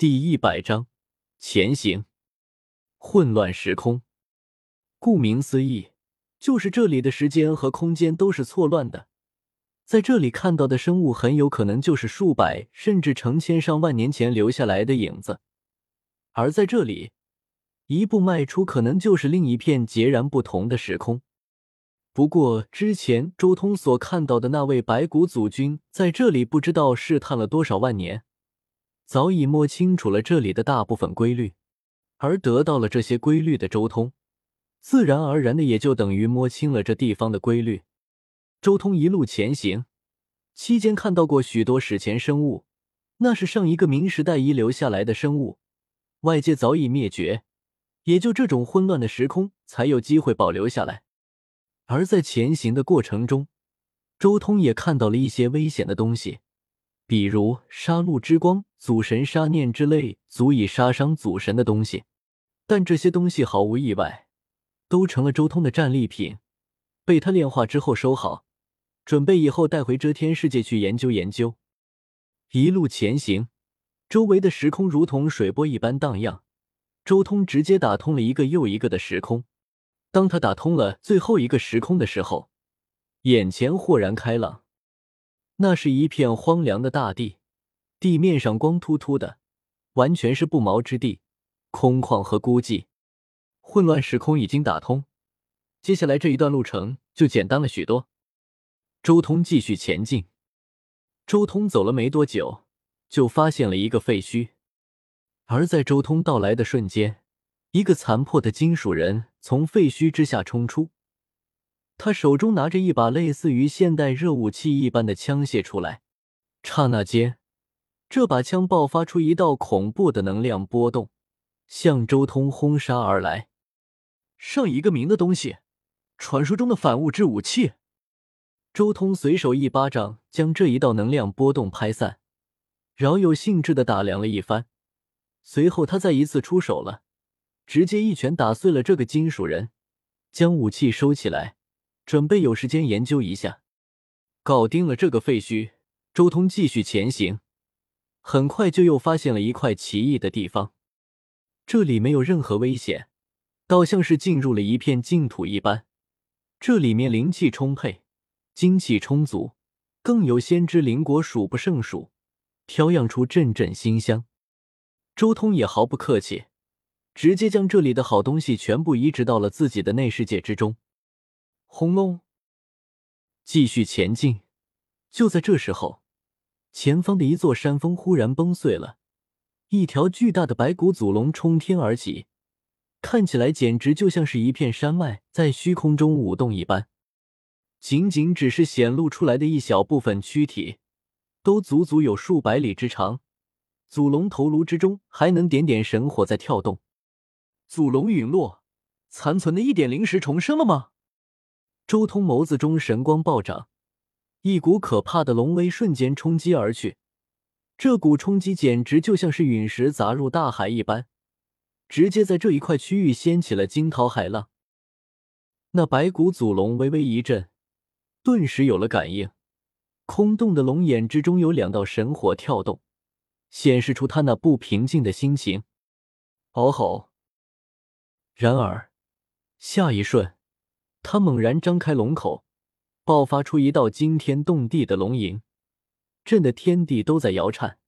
第一百章前行。混乱时空，顾名思义，就是这里的时间和空间都是错乱的。在这里看到的生物，很有可能就是数百甚至成千上万年前留下来的影子。而在这里，一步迈出，可能就是另一片截然不同的时空。不过，之前周通所看到的那位白骨祖君，在这里不知道试探了多少万年。早已摸清楚了这里的大部分规律，而得到了这些规律的周通，自然而然的也就等于摸清了这地方的规律。周通一路前行，期间看到过许多史前生物，那是上一个明时代遗留下来的生物，外界早已灭绝，也就这种混乱的时空才有机会保留下来。而在前行的过程中，周通也看到了一些危险的东西。比如杀戮之光、祖神杀念之类足以杀伤祖神的东西，但这些东西毫无意外，都成了周通的战利品，被他炼化之后收好，准备以后带回遮天世界去研究研究。一路前行，周围的时空如同水波一般荡漾，周通直接打通了一个又一个的时空。当他打通了最后一个时空的时候，眼前豁然开朗。那是一片荒凉的大地，地面上光秃秃的，完全是不毛之地，空旷和孤寂。混乱时空已经打通，接下来这一段路程就简单了许多。周通继续前进。周通走了没多久，就发现了一个废墟，而在周通到来的瞬间，一个残破的金属人从废墟之下冲出。他手中拿着一把类似于现代热武器一般的枪械出来，刹那间，这把枪爆发出一道恐怖的能量波动，向周通轰杀而来。上一个名的东西，传说中的反物质武器。周通随手一巴掌将这一道能量波动拍散，饶有兴致的打量了一番，随后他再一次出手了，直接一拳打碎了这个金属人，将武器收起来。准备有时间研究一下，搞定了这个废墟，周通继续前行。很快就又发现了一块奇异的地方，这里没有任何危险，倒像是进入了一片净土一般。这里面灵气充沛，精气充足，更有仙芝灵果数不胜数，飘漾出阵阵馨香。周通也毫不客气，直接将这里的好东西全部移植到了自己的内世界之中。轰隆！继续前进。就在这时候，前方的一座山峰忽然崩碎了，一条巨大的白骨祖龙冲天而起，看起来简直就像是一片山脉在虚空中舞动一般。仅仅只是显露出来的一小部分躯体，都足足有数百里之长。祖龙头颅之中还能点点神火在跳动。祖龙陨落，残存的一点灵石重生了吗？周通眸子中神光暴涨，一股可怕的龙威瞬间冲击而去。这股冲击简直就像是陨石砸入大海一般，直接在这一块区域掀起了惊涛骇浪。那白骨祖龙微微一震，顿时有了感应，空洞的龙眼之中有两道神火跳动，显示出他那不平静的心情。嗷吼！然而，下一瞬。他猛然张开龙口，爆发出一道惊天动地的龙吟，震得天地都在摇颤。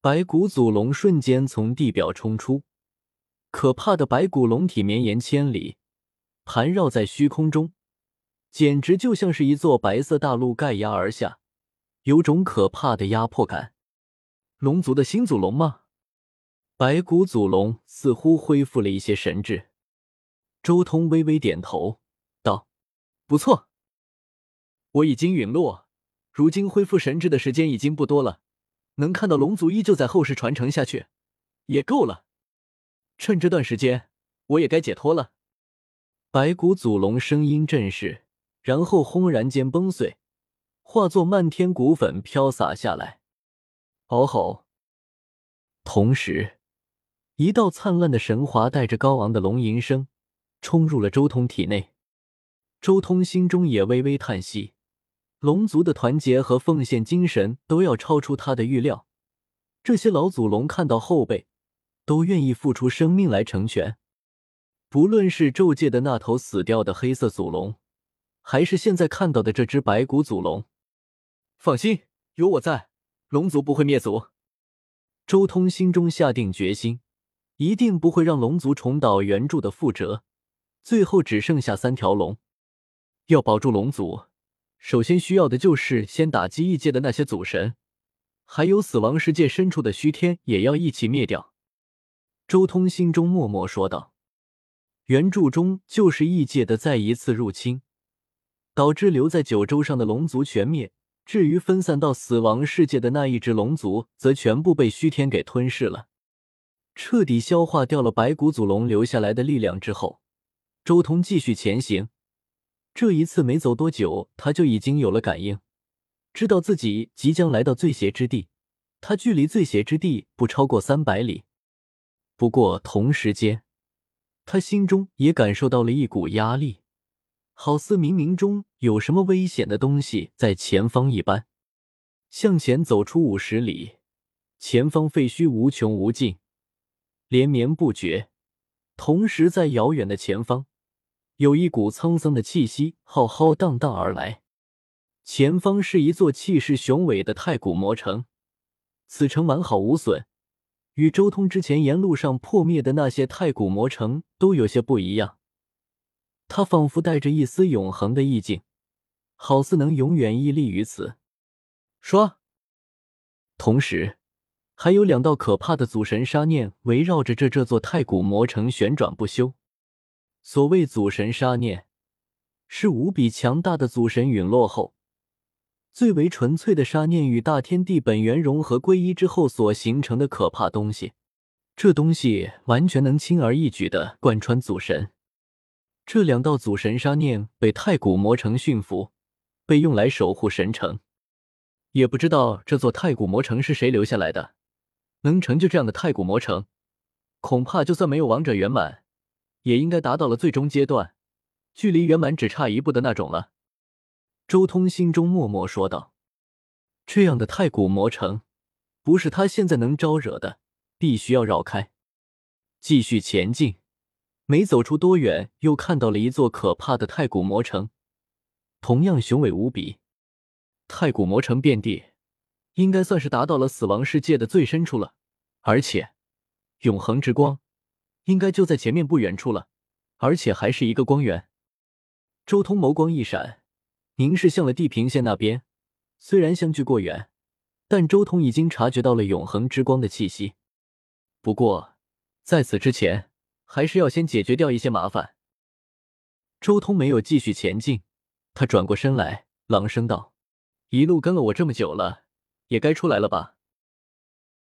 白骨祖龙瞬间从地表冲出，可怕的白骨龙体绵延千里，盘绕在虚空中，简直就像是一座白色大陆盖压而下，有种可怕的压迫感。龙族的新祖龙吗？白骨祖龙似乎恢复了一些神智。周通微微点头。不错，我已经陨落，如今恢复神智的时间已经不多了，能看到龙族依旧在后世传承下去，也够了。趁这段时间，我也该解脱了。白骨祖龙声音震实，然后轰然间崩碎，化作漫天骨粉飘洒下来。嗷吼！同时，一道灿烂的神华带着高昂的龙吟声，冲入了周通体内。周通心中也微微叹息，龙族的团结和奉献精神都要超出他的预料。这些老祖龙看到后辈都愿意付出生命来成全。不论是咒界的那头死掉的黑色祖龙，还是现在看到的这只白骨祖龙，放心，有我在，龙族不会灭族。周通心中下定决心，一定不会让龙族重蹈原著的覆辙。最后只剩下三条龙，要保住龙族，首先需要的就是先打击异界的那些祖神，还有死亡世界深处的虚天也要一起灭掉。周通心中默默说道：“原著中就是异界的再一次入侵，导致留在九州上的龙族全灭。至于分散到死亡世界的那一只龙族，则全部被虚天给吞噬了，彻底消化掉了白骨祖龙留下来的力量之后。”周通继续前行，这一次没走多久，他就已经有了感应，知道自己即将来到最邪之地。他距离最邪之地不超过三百里，不过同时间，他心中也感受到了一股压力，好似冥冥中有什么危险的东西在前方一般。向前走出五十里，前方废墟无穷无尽，连绵不绝。同时，在遥远的前方。有一股沧桑的气息浩浩荡荡而来，前方是一座气势雄伟的太古魔城，此城完好无损，与周通之前沿路上破灭的那些太古魔城都有些不一样。它仿佛带着一丝永恒的意境，好似能永远屹立于此。说，同时还有两道可怕的祖神杀念围绕着这这座太古魔城旋转不休。所谓祖神杀念，是无比强大的祖神陨落后，最为纯粹的杀念与大天地本源融合归一之后所形成的可怕东西。这东西完全能轻而易举的贯穿祖神。这两道祖神杀念被太古魔城驯服，被用来守护神城。也不知道这座太古魔城是谁留下来的，能成就这样的太古魔城，恐怕就算没有王者圆满。也应该达到了最终阶段，距离圆满只差一步的那种了。周通心中默默说道：“这样的太古魔城，不是他现在能招惹的，必须要绕开。”继续前进，没走出多远，又看到了一座可怕的太古魔城，同样雄伟无比。太古魔城遍地，应该算是达到了死亡世界的最深处了，而且永恒之光。应该就在前面不远处了，而且还是一个光源。周通眸光一闪，凝视向了地平线那边。虽然相距过远，但周通已经察觉到了永恒之光的气息。不过在此之前，还是要先解决掉一些麻烦。周通没有继续前进，他转过身来，朗声道：“一路跟了我这么久了，也该出来了吧？”